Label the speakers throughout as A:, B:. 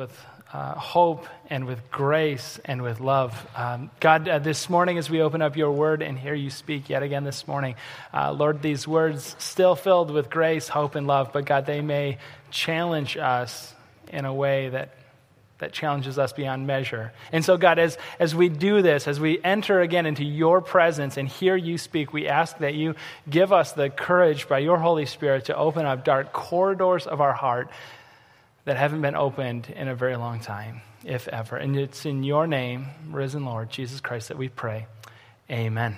A: with uh, hope and with grace and with love. Um, God, uh, this morning as we open up your word and hear you speak yet again this morning, uh, Lord, these words still filled with grace, hope, and love, but God, they may challenge us in a way that that challenges us beyond measure. And so, God, as, as we do this, as we enter again into your presence and hear you speak, we ask that you give us the courage by your Holy Spirit to open up dark corridors of our heart that haven't been opened in a very long time, if ever. And it's in your name, risen Lord, Jesus Christ, that we pray. Amen.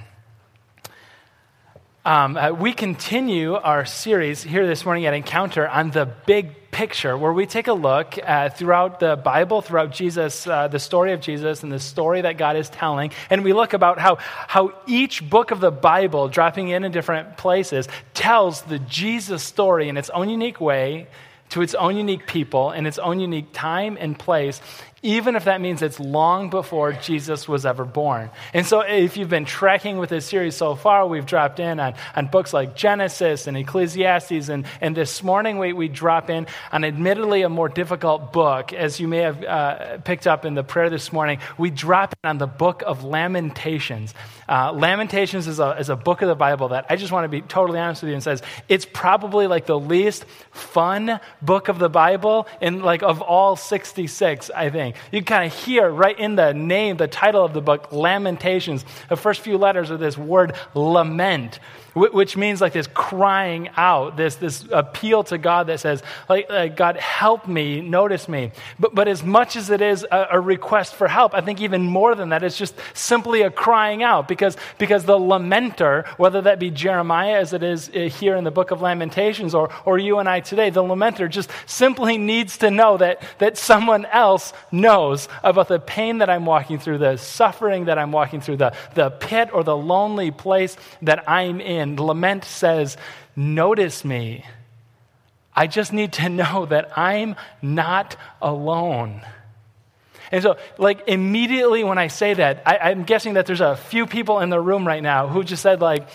A: Um, uh, we continue our series here this morning at Encounter on the big picture, where we take a look at, throughout the Bible, throughout Jesus, uh, the story of Jesus, and the story that God is telling, and we look about how, how each book of the Bible, dropping in in different places, tells the Jesus story in its own unique way to its own unique people in its own unique time and place, even if that means it's long before Jesus was ever born. And so, if you've been tracking with this series so far, we've dropped in on, on books like Genesis and Ecclesiastes, and, and this morning we, we drop in on admittedly a more difficult book, as you may have uh, picked up in the prayer this morning. We drop in on the book of Lamentations. Uh, Lamentations is a, is a book of the Bible that I just want to be totally honest with you and says it's probably like the least fun book of the Bible, in like of all 66, I think. You kind of hear right in the name, the title of the book, Lamentations. The first few letters are this word lament which means like this crying out, this, this appeal to God that says, like, uh, God, help me, notice me. But, but as much as it is a, a, request for help, I think even more than that, it's just simply a crying out because, because the lamenter, whether that be Jeremiah as it is uh, here in the book of Lamentations or, or you and I today, the lamenter just simply needs to know that, that someone else knows about the pain that I'm walking through, the suffering that I'm walking through, the, the pit or the lonely place that I'm in and lament says, Notice me. I just need to know that I'm not alone. And so, like, immediately when I say that, I, am guessing that there's a few people in the room right now who just said, like,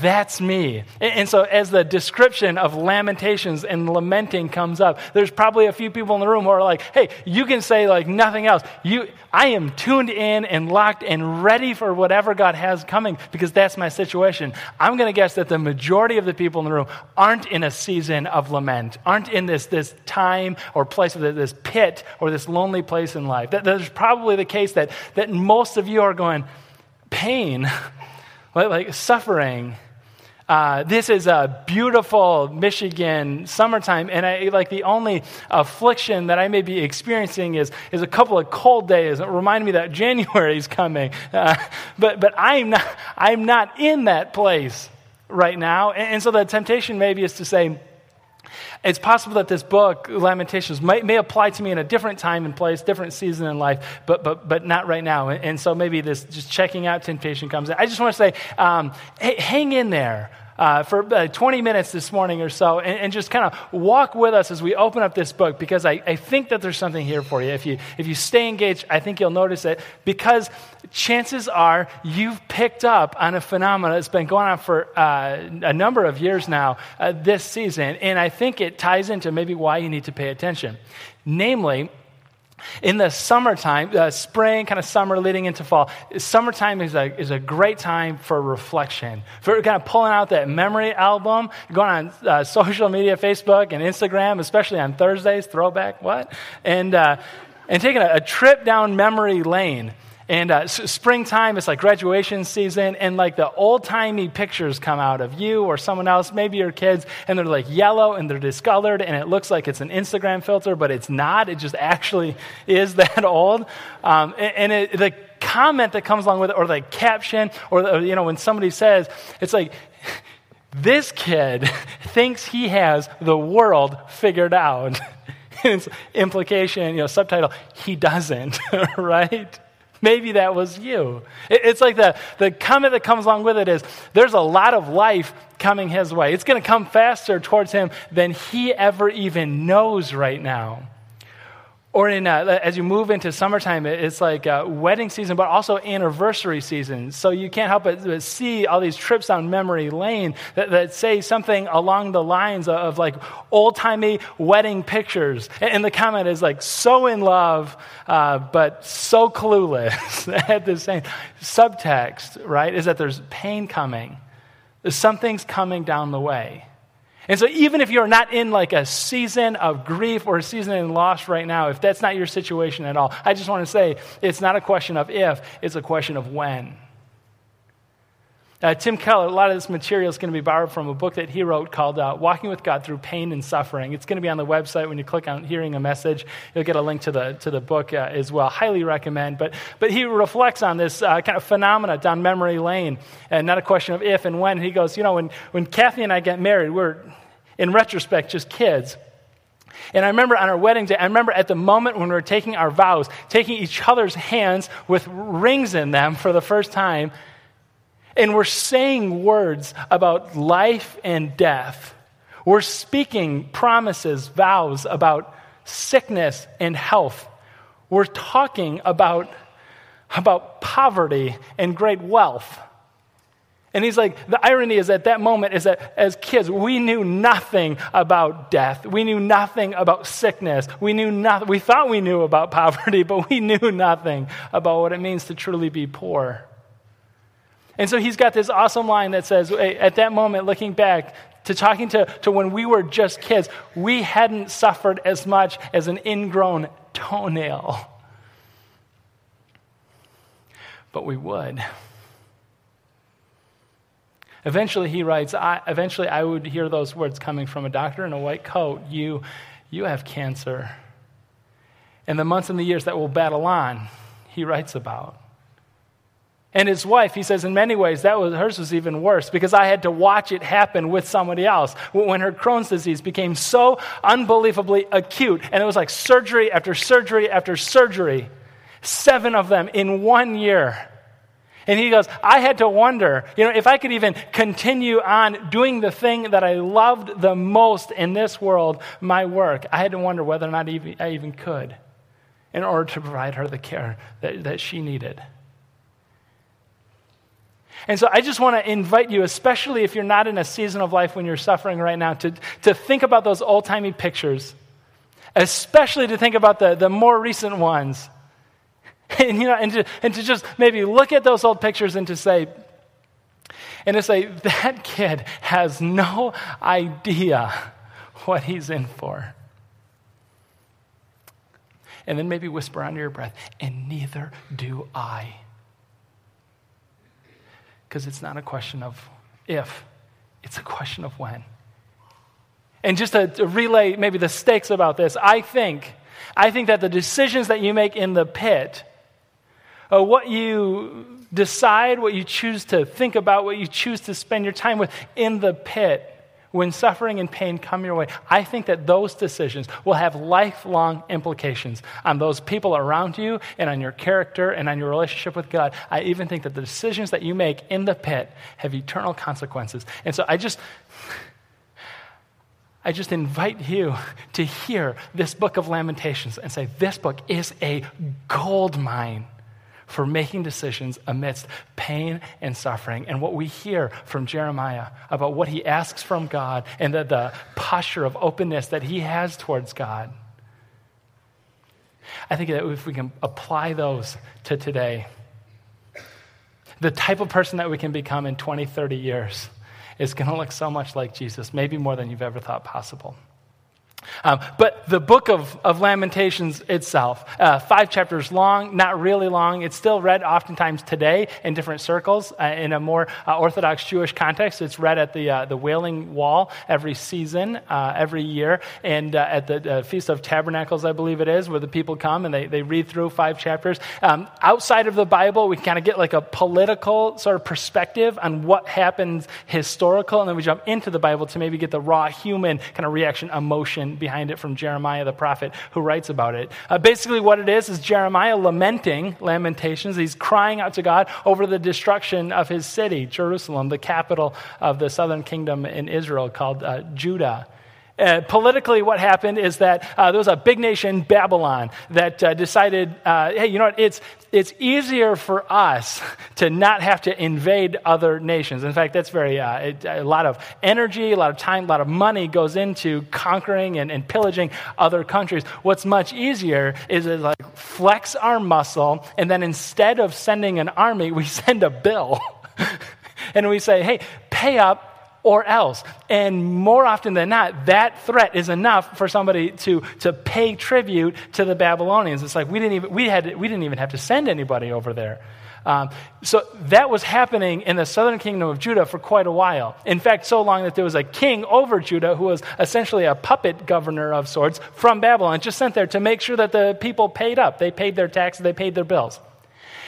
A: that's me. And so, as the description of lamentations and lamenting comes up, there's probably a few people in the room who are like, hey, you can say like nothing else. You, I am tuned in and locked and ready for whatever God has coming because that's my situation. I'm going to guess that the majority of the people in the room aren't in a season of lament, aren't in this, this time or place, of this pit or this lonely place in life. That, there's probably the case that, that most of you are going, pain like suffering. Uh, this is a beautiful Michigan summertime, and I, like the only affliction that I may be experiencing is, is a couple of cold days. It reminds me that January is coming, uh, but but I'm not I'm not in that place right now, and, and so the temptation maybe is to say it's possible that this book, Lamentations, may, may apply to me in a different time and place, different season in life, but, but, but not right now. And, and so maybe this just checking out temptation comes in. I just want to say, um, hey, hang in there uh, for uh, 20 minutes this morning or so and, and just kind of walk with us as we open up this book because I, I think that there's something here for you. If, you. if you stay engaged, I think you'll notice it because chances are you've picked up on a phenomenon that's been going on for uh, a number of years now uh, this season. And I think it ties into maybe why you need to pay attention. Namely, in the summertime, uh, spring, kind of summer leading into fall, summertime is a, is a great time for reflection, for kind of pulling out that memory album, going on uh, social media, Facebook and Instagram, especially on Thursdays, throwback, what? And, uh, and taking a, a trip down memory lane. And uh, springtime, it's like graduation season, and like the old timey pictures come out of you or someone else, maybe your kids, and they're like yellow and they're discolored, and it looks like it's an Instagram filter, but it's not. It just actually is that old. Um, and, and it, the comment that comes along with it, or the caption, or, the, you know, when somebody says, it's like, this kid thinks he has the world figured out. It's implication, you know, subtitle, he doesn't, right? Maybe that was you. It's like the, the comment that comes along with it is there's a lot of life coming his way. It's going to come faster towards him than he ever even knows right now. Or in, uh, as you move into summertime, it's like uh, wedding season, but also anniversary season. So you can't help but see all these trips down memory lane that, that say something along the lines of, of like old timey wedding pictures. And, the comment is like so in love, uh, but so clueless at the same subtext, right? Is that there's pain coming, something's coming down the way. And so, even if you're not in like a season of grief or a season in loss right now, if that's not your situation at all, I just want to say it's not a question of if, it's a question of when. Uh, Tim Keller, a lot of this material is going to be borrowed from a book that he wrote called uh, Walking with God Through Pain and Suffering. It's going to be on the website. When you click on Hearing a Message, you'll get a link to the, to the book uh, as well. Highly recommend. But, but he reflects on this uh, kind of phenomena down memory lane, and not a question of if and when. He goes, You know, when, when Kathy and I get married, we're, in retrospect, just kids. And I remember on our wedding day, I remember at the moment when we were taking our vows, taking each other's hands with rings in them for the first time, and we're saying words about life and death. We're speaking promises, vows about sickness and health. We're talking about, about poverty and great wealth. And he's like, the irony is at that moment is that as kids, we knew nothing about death. We knew nothing about sickness. We knew nothing. We thought we knew about poverty, but we knew nothing about what it means to truly be poor. And so he's got this awesome line that says, at that moment, looking back to talking to, to when we were just kids, we hadn't suffered as much as an ingrown toenail. But we would. Eventually, he writes, I, eventually I would hear those words coming from a doctor in a white coat You, you have cancer. And the months and the years that will battle on, he writes about. And his wife, he says, in many ways, that was, hers was even worse because I had to watch it happen with somebody else. When her Crohn's disease became so unbelievably acute, and it was like surgery after surgery after surgery, seven of them in one year. And he goes, I had to wonder, you know, if I could even continue on doing the thing that I loved the most in this world, my work. I had to wonder whether or not I even could in order to provide her the care that, that she needed. And so I just want to invite you, especially if you're not in a season of life when you're suffering right now, to, to think about those old timey pictures, especially to think about the, the more recent ones. And, you know, and, to, and to just maybe look at those old pictures and to say, and to say, that kid has no idea what he's in for. And then maybe whisper under your breath, and neither do I because it's not a question of if, it's a question of when. And just to, to, relay maybe the stakes about this, I think, I think that the decisions that you make in the pit, uh, what you decide, what you choose to think about, what you choose to spend your time with in the pit, when suffering and pain come your way, I think that those decisions will have lifelong implications on those people around you and on your character and on your relationship with God. I even think that the decisions that you make in the pit have eternal consequences. And so I just. I just invite you to hear this book of Lamentations and say, This book is a gold mine for making decisions amidst pain and suffering. And what we hear from Jeremiah about what he asks from God and the, the posture of openness that he has towards God. I think that if we can apply those to today, the type of person that we can become in 20, 30 years is going to look so much like Jesus, maybe more than you've ever thought possible. Um, but the book of, of Lamentations itself, uh, five chapters long, not really long. It's still read oftentimes today in different circles uh, in a more uh, Orthodox Jewish context. It's read at the, uh, the Wailing Wall every season, uh, every year, and uh, at the Feast of Tabernacles, I believe it is, where the people come and they, they read through five chapters. Um, outside of the Bible, we kind of get like a political sort of perspective on what happens historical, and then we jump into the Bible to maybe get the raw human kind of reaction, emotion behind it from Jeremiah the prophet who writes about it. Uh, basically, what it is is Jeremiah lamenting, Lamentations. He's crying out to God over the destruction of his city, Jerusalem, the capital of the southern kingdom in Israel called uh, Judah. Uh, politically, what happened is that uh, there was a big nation, Babylon, that uh, decided, uh, hey, you know what? It's, it's easier for us to not have to invade other nations. In fact, that's very, uh, it, a lot of energy, a lot of time, a lot of money goes into conquering and, and pillaging other countries. What's much easier is to like flex our muscle, and then instead of sending an army, we send a bill. and we say, hey, pay up or else. And more often than not, that threat is enough for somebody to, to pay tribute to the Babylonians. It's like we didn't even, we had, we didn't even have to send anybody over there. Um, so that was happening in the southern kingdom of Judah for quite a while. In fact, so long that there was a king over Judah who was essentially a puppet governor of sorts from Babylon, just sent there to make sure that the people paid up. They paid their taxes, they paid their bills.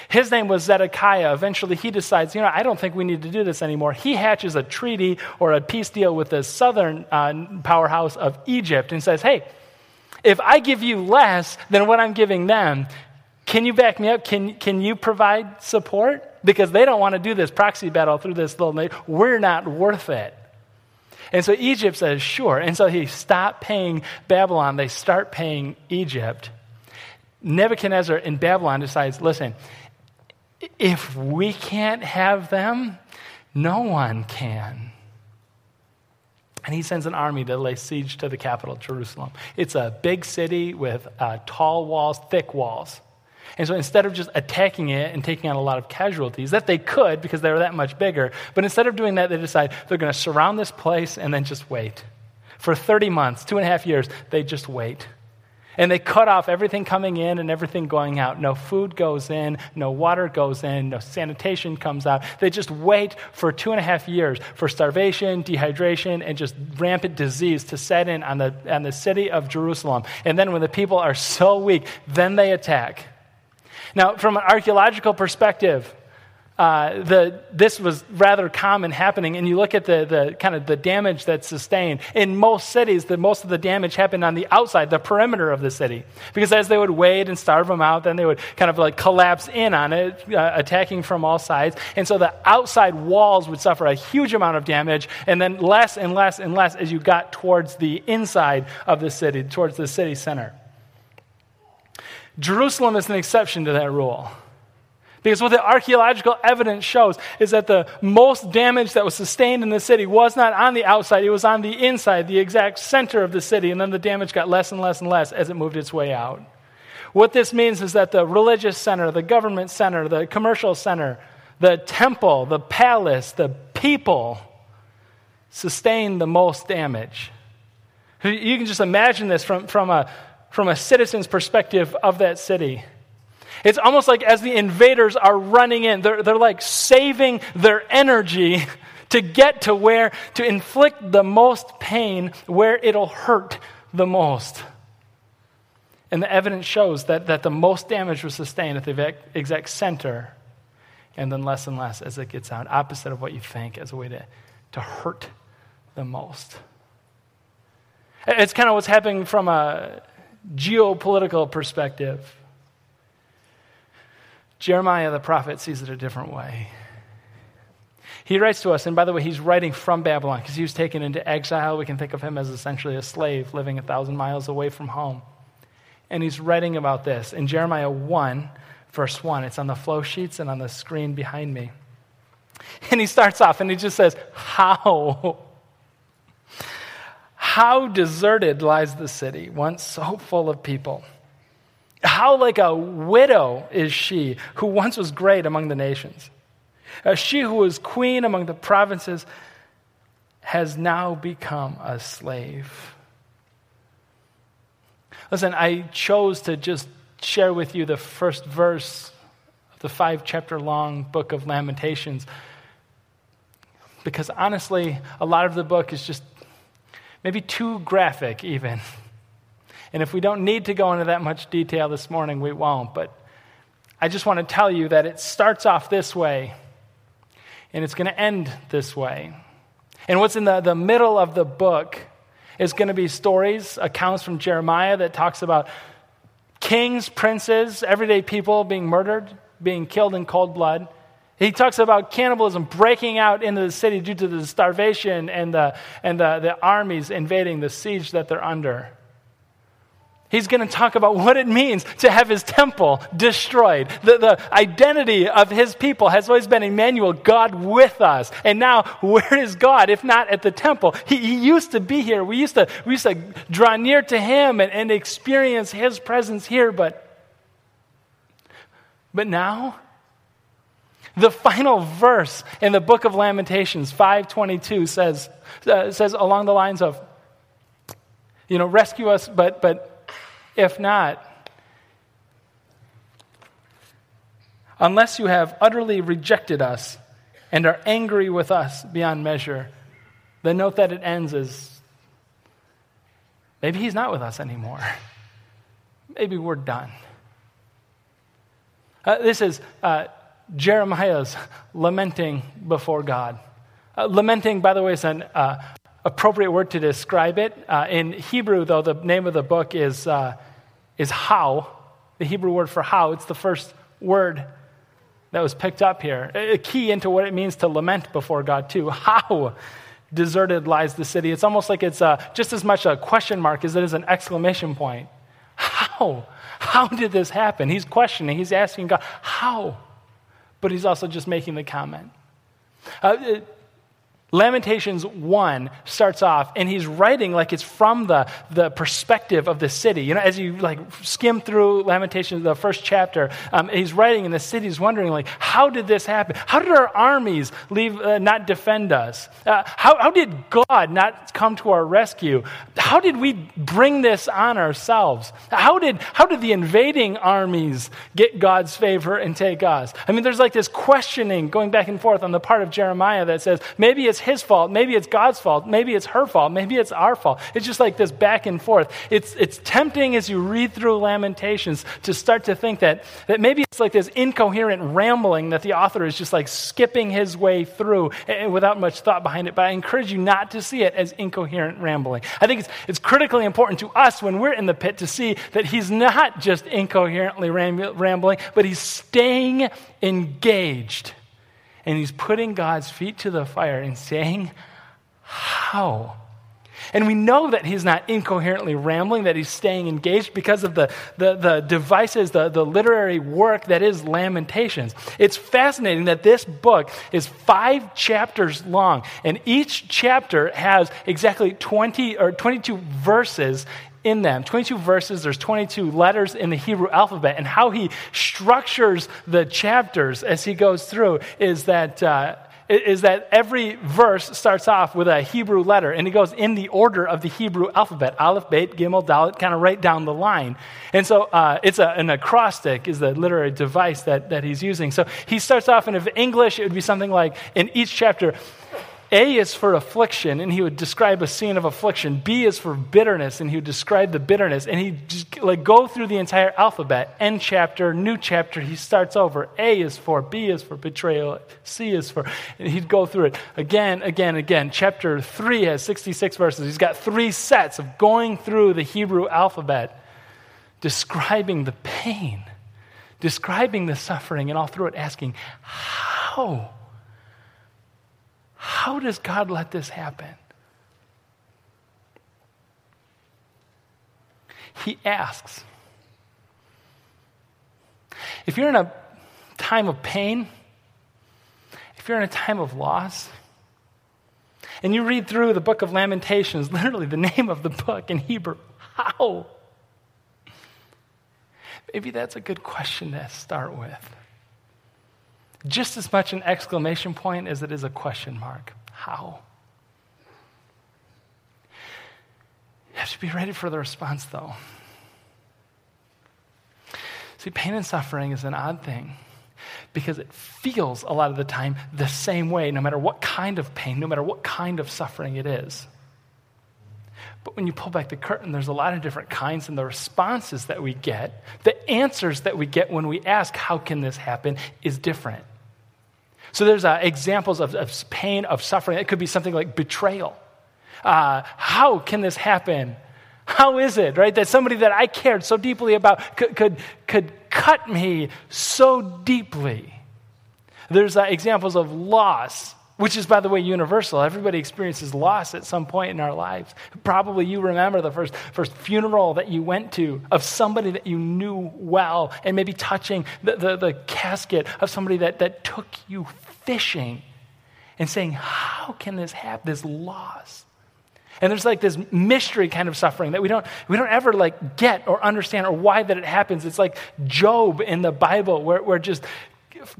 A: His name was Zedekiah. Eventually, he decides, you know, I don't think we need to do this anymore. He hatches a treaty or a peace deal with the southern uh, powerhouse of Egypt and says, hey, if I give you less than what I'm giving them, can you back me up? Can, can you provide support? Because they don't want to do this proxy battle through this little nation. We're not worth it. And so Egypt says, sure. And so he stopped paying Babylon. They start paying Egypt. Nebuchadnezzar in Babylon decides, listen, if we can't have them, no one can. And he sends an army to lay siege to the capital, Jerusalem. It's a big city with uh, tall walls, thick walls. And so instead of just attacking it and taking on a lot of casualties, that they could because they were that much bigger, but instead of doing that, they decide they're going to surround this place and then just wait. For 30 months, two and a half years, they just wait. And they cut off everything coming in and everything going out. No food goes in, no water goes in, no sanitation comes out. They just wait for two and a half years for starvation, dehydration, and just rampant disease to set in on the, on the city of Jerusalem. And then when the people are so weak, then they attack. Now, from an archaeological perspective, uh, the, this was rather common happening, and you look at the, the kind of the damage that's sustained. In most cities, the, most of the damage happened on the outside, the perimeter of the city. Because as they would wade and starve them out, then they would kind of like collapse in on it, uh, attacking from all sides. And so the outside walls would suffer a huge amount of damage, and then less and less and less as you got towards the inside of the city, towards the city center. Jerusalem is an exception to that rule. Because what the archaeological evidence shows is that the most damage that was sustained in the city was not on the outside, it was on the inside, the exact center of the city, and then the damage got less and less and less as it moved its way out. What this means is that the religious center, the government center, the commercial center, the temple, the palace, the people sustained the most damage. You can just imagine this from, from, a, from a citizen's perspective of that city. It's almost like as the invaders are running in, they're, they're like saving their energy to get to where, to inflict the most pain where it'll hurt the most. And the evidence shows that, that the most damage was sustained at the exact center, and then less and less as it gets out, opposite of what you think as a way to, to hurt the most. It's kind of what's happening from a geopolitical perspective. Jeremiah the prophet sees it a different way. He writes to us, and by the way, he's writing from Babylon because he was taken into exile. We can think of him as essentially a slave living a thousand miles away from home. And he's writing about this in Jeremiah 1, verse 1. It's on the flow sheets and on the screen behind me. And he starts off and he just says, How? How deserted lies the city, once so full of people. How like a widow is she who once was great among the nations. Uh, she who was queen among the provinces has now become a slave. Listen, I chose to just share with you the first verse of the five chapter long book of Lamentations because honestly, a lot of the book is just maybe too graphic, even. And if we don't need to go into that much detail this morning, we won't. But I just want to tell you that it starts off this way and it's going to end this way. And what's in the, the middle of the book is going to be stories, accounts from Jeremiah that talks about kings, princes, everyday people being murdered, being killed in cold blood. He talks about cannibalism breaking out into the city due to the starvation and the, and the, the armies invading the siege that they're under. He's going to talk about what it means to have his temple destroyed. The, the identity of his people has always been Emmanuel, God with us. And now, where is God if not at the temple? He, he used to be here. We used to, we used to draw near to him and, and experience his presence here, but, but now, the final verse in the book of Lamentations, 522, says, uh, says along the lines of, you know, rescue us, but, but if not, unless you have utterly rejected us and are angry with us beyond measure, the note that it ends is maybe he's not with us anymore. Maybe we're done. Uh, this is uh, Jeremiah's lamenting before God. Uh, lamenting, by the way, is an uh, appropriate word to describe it. Uh, in Hebrew, though, the name of the book is, uh, is how, the Hebrew word for how. It's the first word that was picked up here. A key into what it means to lament before God, too. How deserted lies the city. It's almost like it's uh, just as much a question mark as it is an exclamation point. How? How did this happen? He's questioning, he's asking God, how? But he's also just making the comment. Uh, Lamentations 1 starts off, and he's writing like it's from the, the perspective of the city. You know, as you like skim through Lamentations, the first chapter, um, he's writing, and the city's wondering, like, how did this happen? How did our armies leave, uh, not defend us? Uh, how, how did God not come to our rescue? How did we bring this on ourselves? How did, how did the invading armies get God's favor and take us? I mean, there's like this questioning going back and forth on the part of Jeremiah that says, maybe it's his fault. Maybe it's God's fault. Maybe it's her fault. Maybe it's our fault. It's just like this back and forth. It's, it's tempting as you read through Lamentations to start to think that, that maybe it's like this incoherent rambling that the author is just like skipping his way through without much thought behind it. But I encourage you not to see it as incoherent rambling. I think it's, it's critically important to us when we're in the pit to see that he's not just incoherently rambling, but he's staying engaged and he's putting God's feet to the fire and saying, How? And we know that he's not incoherently rambling, that he's staying engaged because of the, the, the, devices, the, the literary work that is Lamentations. It's fascinating that this book is five chapters long, and each chapter has exactly 20 or 22 verses in them 22 verses, there's 22 letters in the Hebrew alphabet. And how he structures the chapters as he goes through is that. Uh, is that every verse starts off with a Hebrew letter, and it goes in the order of the Hebrew alphabet Aleph, Bet, Gimel, Dalet, kind of right down the line. And so uh, it's a, an acrostic, is the literary device that, that he's using. So he starts off in English, it would be something like in each chapter, a is for affliction, and he would describe a scene of affliction. B is for bitterness, and he would describe the bitterness. And he'd just like go through the entire alphabet. End chapter, new chapter, he starts over. A is for, B is for betrayal, C is for, and he'd go through it again, again, again. Chapter 3 has 66 verses. He's got three sets of going through the Hebrew alphabet, describing the pain, describing the suffering, and all through it asking, How? How does God let this happen? He asks. If you're in a time of pain, if you're in a time of loss, and you read through the book of Lamentations, literally the name of the book in Hebrew, how? Maybe that's a good question to start with just as much an exclamation point as it is a question mark. How? You have to be ready for the response, though. See, pain and suffering is an odd thing because it feels a lot of the time the same way, no matter what kind of pain, no matter what kind of suffering it is. But when you pull back the curtain, there's a lot of different kinds, and the responses that we get, the answers that we get when we ask, How can this happen, is different. So there's uh, examples of, of, pain, of suffering. It could be something like betrayal. Uh, how can this happen? How is it, right, that somebody that I cared so deeply about could, could, could cut me so deeply? There's uh, examples of loss, which is, by the way, universal. Everybody experiences loss at some point in our lives. Probably you remember the first, first funeral that you went to of somebody that you knew well, and maybe touching the, the, the casket of somebody that, that took you fishing and saying, How can this happen? This loss. And there's like this mystery kind of suffering that we don't, we don't ever like get or understand or why that it happens. It's like Job in the Bible where, where just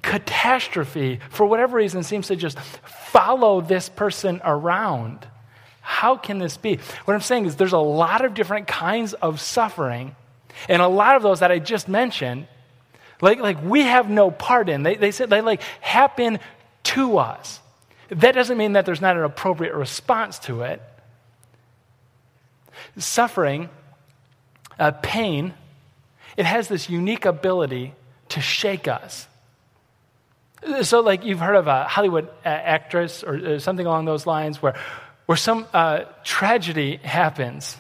A: catastrophe, for whatever reason, seems to just follow this person around. How can this be? What I'm saying is there's a lot of different kinds of suffering, and a lot of those that I just mentioned, like, like we have no part in. They, they, say, they like happen to us. That doesn't mean that there's not an appropriate response to it. Suffering, uh, pain, it has this unique ability to shake us. So, like you've heard of a Hollywood uh, actress or uh, something along those lines where, where some uh, tragedy happens.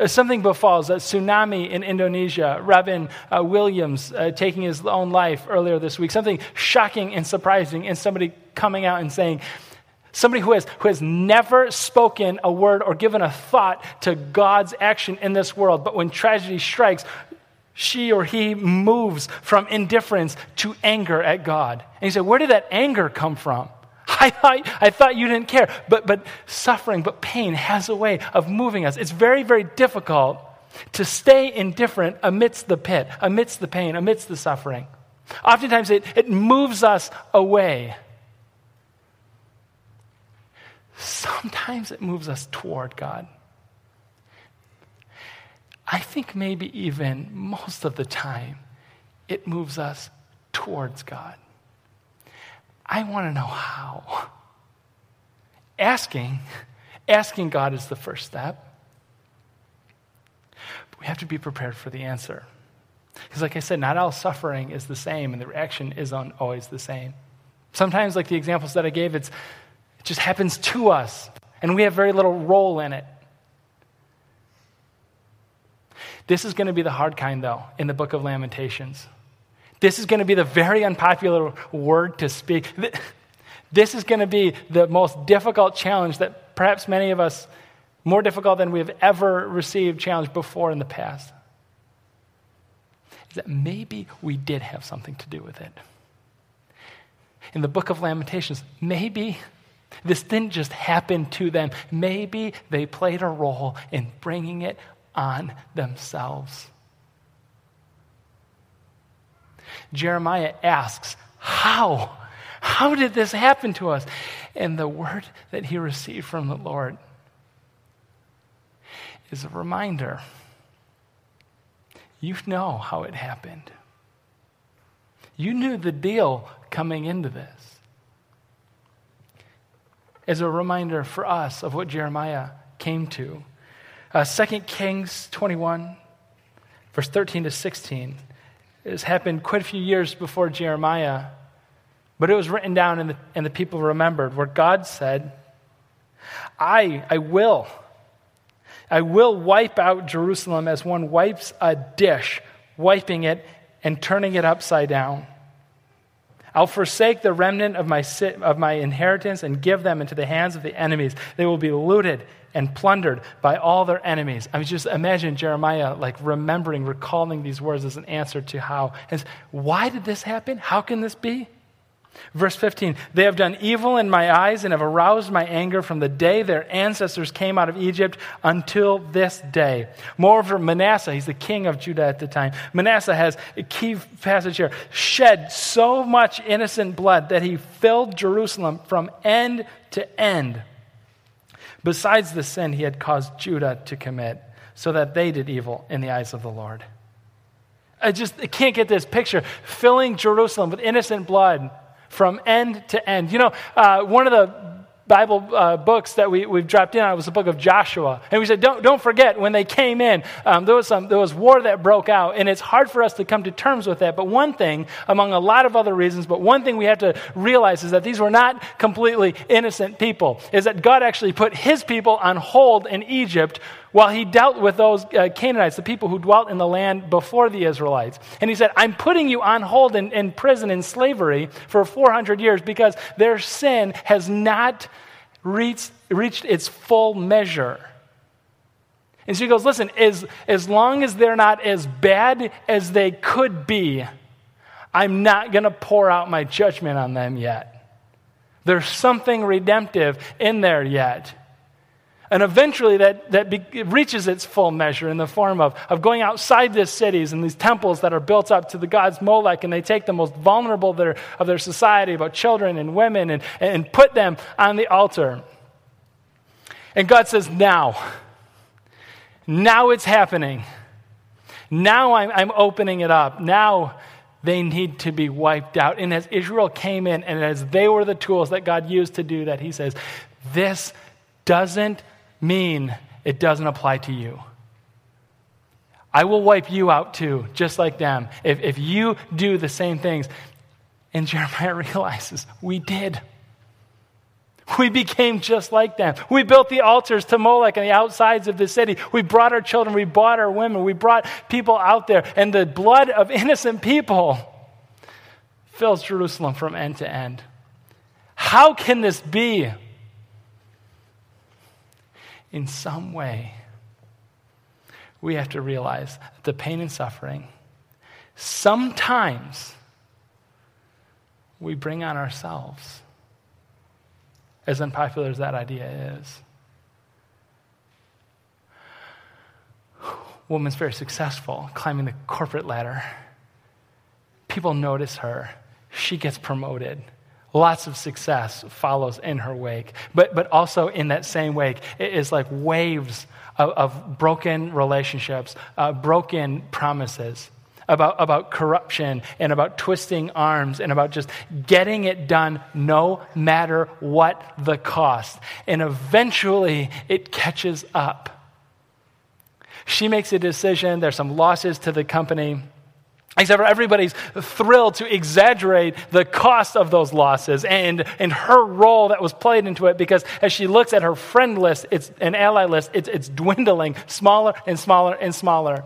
A: Uh, something befalls, a tsunami in Indonesia, Robin uh, Williams uh, taking his own life earlier this week, something shocking and surprising, and somebody coming out and saying, somebody who has, who has never spoken a word or given a thought to God's action in this world, but when tragedy strikes, she or he moves from indifference to anger at God. And you say, Where did that anger come from? I thought, I thought you didn't care. But, but suffering, but pain has a way of moving us. It's very, very difficult to stay indifferent amidst the pit, amidst the pain, amidst the suffering. Oftentimes it, it moves us away. Sometimes it moves us toward God. I think maybe even most of the time, it moves us towards God. I want to know how. Asking, asking God is the first step. But we have to be prepared for the answer. Because, like I said, not all suffering is the same, and the reaction isn't always the same. Sometimes, like the examples that I gave, it's, it just happens to us, and we have very little role in it. This is going to be the hard kind, though, in the book of Lamentations. This is going to be the very unpopular word to speak. This is going to be the most difficult challenge that perhaps many of us, more difficult than we have ever received challenge before in the past. Is that maybe we did have something to do with it. In the book of Lamentations, maybe this didn't just happen to them. Maybe they played a role in bringing it on themselves. Jeremiah asks, How? How did this happen to us? And the word that he received from the Lord is a reminder. You know how it happened. You knew the deal coming into this. As a reminder for us of what Jeremiah came to uh, 2 Kings 21, verse 13 to 16. It has happened quite a few years before Jeremiah, but it was written down and the, and the people remembered where God said, I, I will. I will wipe out Jerusalem as one wipes a dish, wiping it and turning it upside down. I'll forsake the remnant of my, of my inheritance and give them into the hands of the enemies. They will be looted and plundered by all their enemies. I mean, just imagine Jeremiah like remembering, recalling these words as an answer to how. And why did this happen? How can this be? Verse 15, they have done evil in my eyes and have aroused my anger from the day their ancestors came out of Egypt until this day. Moreover, Manasseh, he's the king of Judah at the time, Manasseh has a key passage here, shed so much innocent blood that he filled Jerusalem from end to end besides the sin he had caused Judah to commit, so that they did evil in the eyes of the Lord. I just I can't get this picture filling Jerusalem with innocent blood from end to end. You know, uh, one of the Bible uh, books that we, we've dropped in on was the book of Joshua. And we said, don't, don't forget, when they came in, um, there, was some, there was war that broke out. And it's hard for us to come to terms with that. But one thing, among a lot of other reasons, but one thing we have to realize is that these were not completely innocent people, is that God actually put his people on hold in Egypt while he dealt with those uh, Canaanites, the people who dwelt in the land before the Israelites. And he said, I'm putting you on hold in, in prison, in slavery, for 400 years because their sin has not reached, reached its full measure. And so he goes, Listen, as, as long as they're not as bad as they could be, I'm not going to pour out my judgment on them yet. There's something redemptive in there yet. And eventually that, that be, reaches its full measure in the form of, of going outside these cities and these temples that are built up to the gods Molech, and they take the most vulnerable of their, of their society, about children and women, and, and put them on the altar. And God says, Now, now it's happening. Now I'm, I'm opening it up. Now they need to be wiped out. And as Israel came in, and as they were the tools that God used to do that, He says, This doesn't mean it doesn't apply to you. I will wipe you out too, just like them, if, if you do the same things. And Jeremiah realizes we did. We became just like them. We built the altars to Molech on the outsides of the city. We brought our children, we brought our women, we brought people out there, and the blood of innocent people fills Jerusalem from end to end. How can this be? In some way, we have to realize that the pain and suffering, sometimes we bring on ourselves, as unpopular as that idea is. Woman's very successful climbing the corporate ladder. People notice her. She gets promoted lots of success follows in her wake. But, but also in that same wake, it is like waves of, of broken relationships, uh, broken promises. About, about corruption and about twisting arms and about just getting it done no matter what the cost. And eventually it catches up. She makes a decision, there's some losses to the company Except for everybody's thrilled to exaggerate the cost of those losses and, and her role that was played into it because as she looks at her friend list, it's an ally list, it's, it's dwindling smaller and smaller and smaller.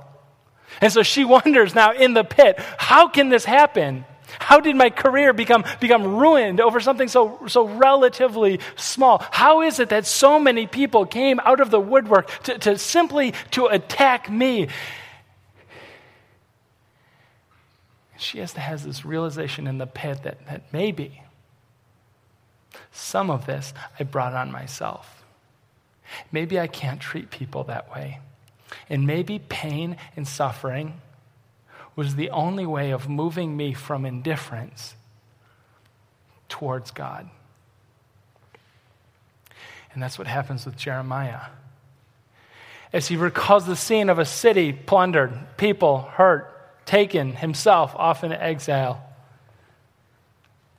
A: And so she wonders now in the pit, how can this happen? How did my career become, become ruined over something so, so relatively small? How is it that so many people came out of the woodwork to, to simply to attack me? She has to have this realization in the pit that, that maybe some of this I brought on myself. Maybe I can't treat people that way. And maybe pain and suffering was the only way of moving me from indifference towards God. And that's what happens with Jeremiah. As he recalls the scene of a city plundered, people hurt, taken himself off into exile.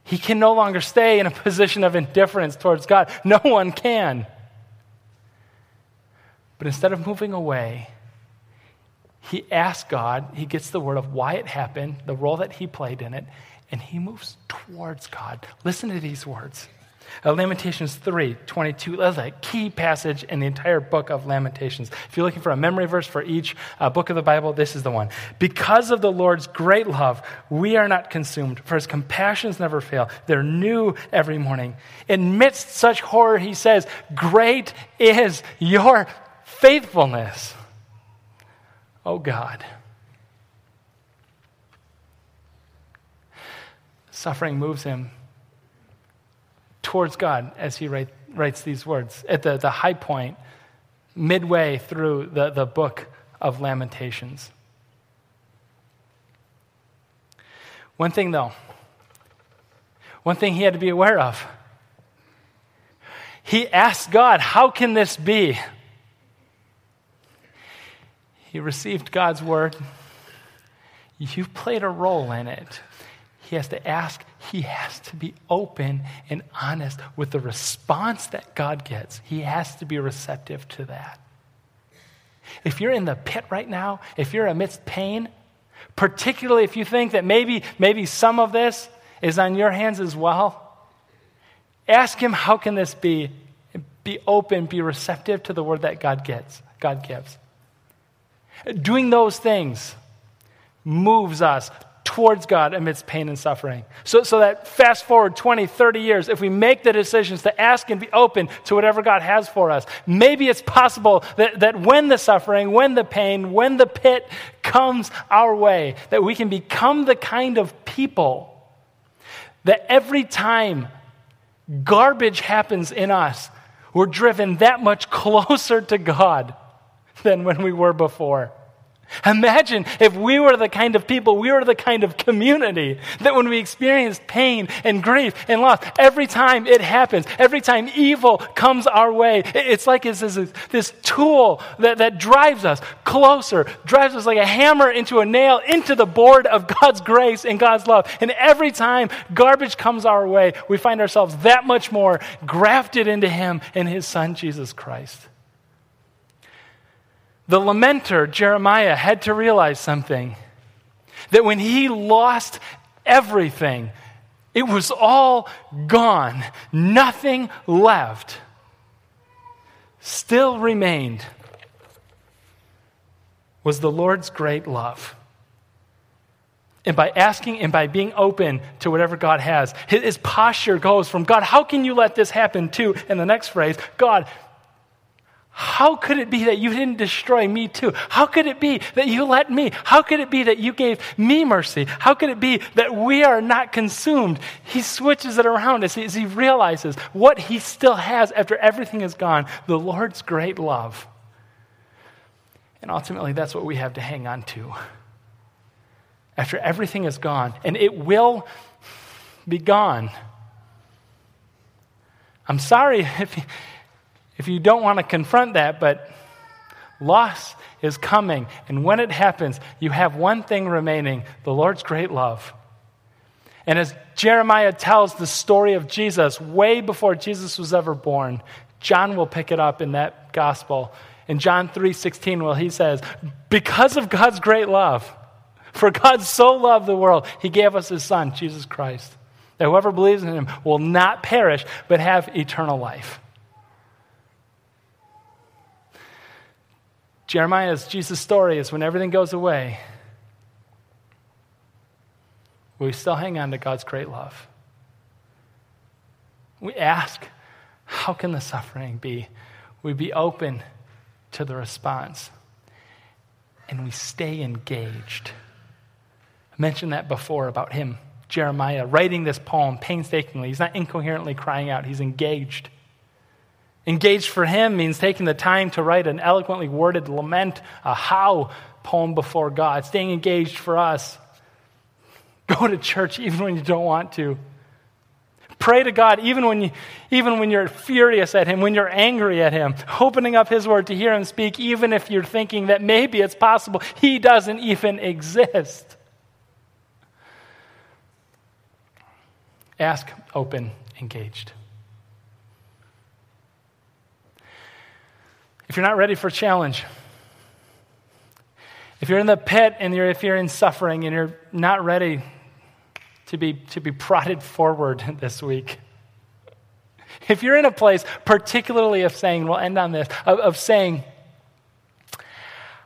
A: He can no longer stay in a position of indifference towards God. No one can. But instead of moving away, he asks God, he gets the word of why it happened, the role that he played in it, and he moves towards God. Listen to these words. Uh, Lamentations 3 22. That's a key passage in the entire book of Lamentations. If you're looking for a memory verse for each uh, book of the Bible, this is the one. Because of the Lord's great love, we are not consumed, for his compassions never fail. They're new every morning. Amidst such horror, he says, Great is your faithfulness. Oh God. Suffering moves him towards God as he write, writes these words at the, the high point, midway through the, the book of Lamentations. One thing, though, one thing he had to be aware of. He asked God, How can this be? He received God's word. You played a role in it. He has to ask, he has to be open and honest with the response that God gets. He has to be receptive to that. If you're in the pit right now, if you're amidst pain, particularly if you think that maybe, maybe some of this is on your hands as well, ask Him, how can this be? Be open, be receptive to the word that God gets, God gives. Doing those things moves us towards God amidst pain and suffering. So, so that fast forward 20, 30 years, if we make the decisions to ask and be open to whatever God has for us, maybe it's possible that, that when the suffering, when the pain, when the pit comes our way, that we can become the kind of people that every time garbage happens in us, we're driven that much closer to God than when we were before. Imagine if we were the kind of people, we were the kind of community that when we experience pain and grief and loss, every time it happens, every time evil comes our way, it's like it's this, this tool that, that drives us closer, drives us like a hammer into a nail into the board of God's grace and God's love. And every time garbage comes our way, we find ourselves that much more grafted into Him and His Son, Jesus Christ. The lamenter, Jeremiah, had to realize something that when he lost everything, it was all gone, nothing left. Still remained was the Lord's great love. And by asking and by being open to whatever God has, his, posture goes from God, how can you let this happen? to, in the next phrase, God, how could it be that you didn't destroy me too? How could it be that you let me? How could it be that you gave me mercy? How could it be that we are not consumed? He switches it around as he, as he realizes what he still has after everything is gone the Lord's great love. And ultimately, that's what we have to hang on to. After everything is gone, and it will be gone. I'm sorry if if you don't want to confront that, but loss is coming. And when it happens, you have one thing remaining the Lord's great love. And as Jeremiah tells the story of Jesus way before Jesus was ever born, John will pick it up in that gospel. In John 3:16 well he says, "Because of God's great love, for God so loved the world, he gave us his son, Jesus Christ, that whoever believes in him will not perish but have eternal life." Jeremiah's Jesus' story is when everything goes away, we still hang on to God's great love. We ask, how can the suffering be? We be open to the response. And we stay engaged. I mentioned that before about him, Jeremiah, writing this poem painstakingly. He's not incoherently crying out, he's engaged. Engaged for him means taking the time to write an eloquently worded lament, a how poem before God. Staying engaged for us. Go to church even when you don't want to. Pray to God even when, you, even when you're furious at Him, when you're angry at Him. Opening up His Word to hear Him speak, even if you're thinking that maybe it's possible He doesn't even exist. Ask, open, engaged. If you're not ready for challenge, if you're in the pit and you're, if you're in suffering and you're not ready to be, to be prodded forward this week, if you're in a place, particularly of saying, we'll end on this, of, of saying,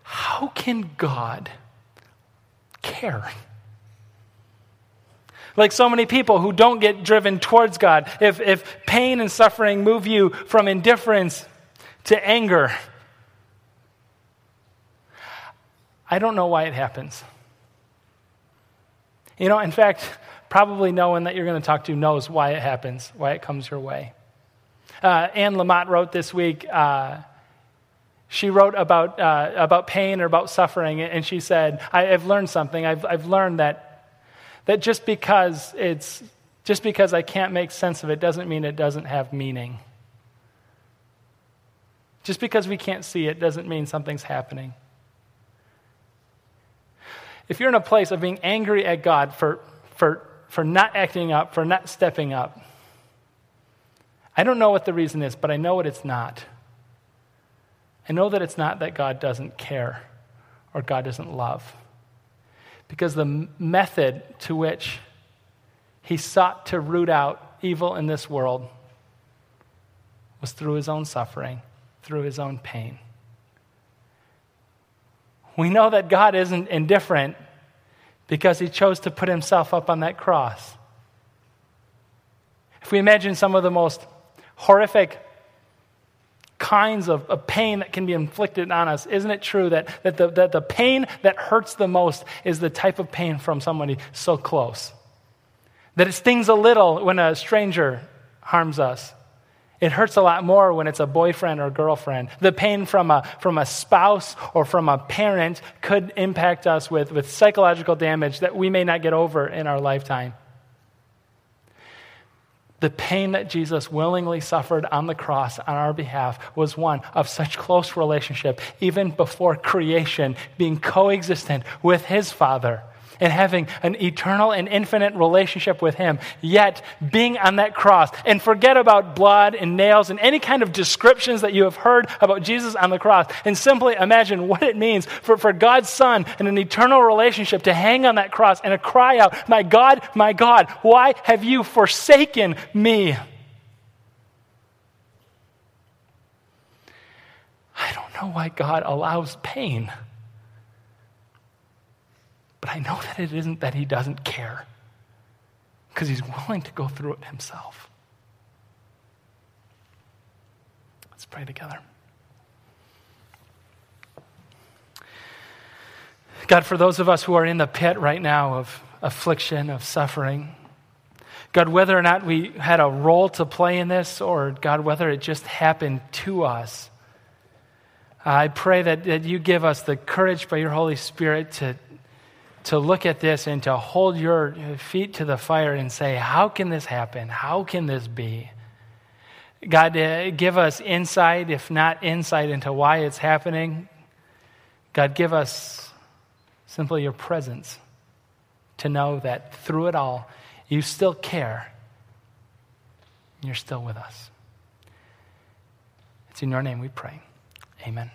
A: how can God care? Like so many people who don't get driven towards God, if, if pain and suffering move you from indifference to anger. I don't know why it happens. You know, in fact, probably no one that you're going to talk to knows why it happens, why it comes your way. Uh, Anne Lamott wrote this week. Uh, she wrote about, uh, about pain or about suffering, and she said, I, have learned something. I've, I've learned that, that just, because it's, just because I can't make sense of it doesn't mean it doesn't have meaning. Just because we can't see it doesn't mean something's happening. If you're in a place of being angry at God for, for, for not acting up, for not stepping up, I don't know what the reason is, but I know what it's not. I know that it's not that God doesn't care or God doesn't love. Because the method to which he sought to root out evil in this world was through his own suffering through his own pain. We know that God isn't indifferent because he chose to put himself up on that cross. If we imagine some of the most horrific kinds of, of, pain that can be inflicted on us, isn't it true that, that, the, that the pain that hurts the most is the type of pain from somebody so close? That it stings a little when a stranger harms us. It hurts a lot more when it's a boyfriend or girlfriend. The pain from a, from a spouse or from a parent could impact us with, with psychological damage that we may not get over in our lifetime. The pain that Jesus willingly suffered on the cross on our behalf was one of such close relationship, even before creation, being coexistent with his Father and having an eternal and infinite relationship with Him, yet being on that cross. And forget about blood and nails and any kind of descriptions that you have heard about Jesus on the cross. And simply imagine what it means for, for God's Son in an eternal relationship to hang on that cross and to cry out, My God, my God, why have you forsaken me? I don't know why God allows pain. But I know that it isn't that he doesn't care, because he's willing to go through it himself. Let's pray together. God, for those of us who are in the pit right now of affliction, of suffering, God, whether or not we had a role to play in this, or God, whether it just happened to us, I pray that, that you give us the courage by your Holy Spirit to, to look at this and to hold your feet to the fire and say, How can this happen? How can this be? God, uh, give us insight, if not insight, into why it's happening. God, give us simply your presence to know that through it all, you still care. You're still with us. It's in your name we pray. Amen.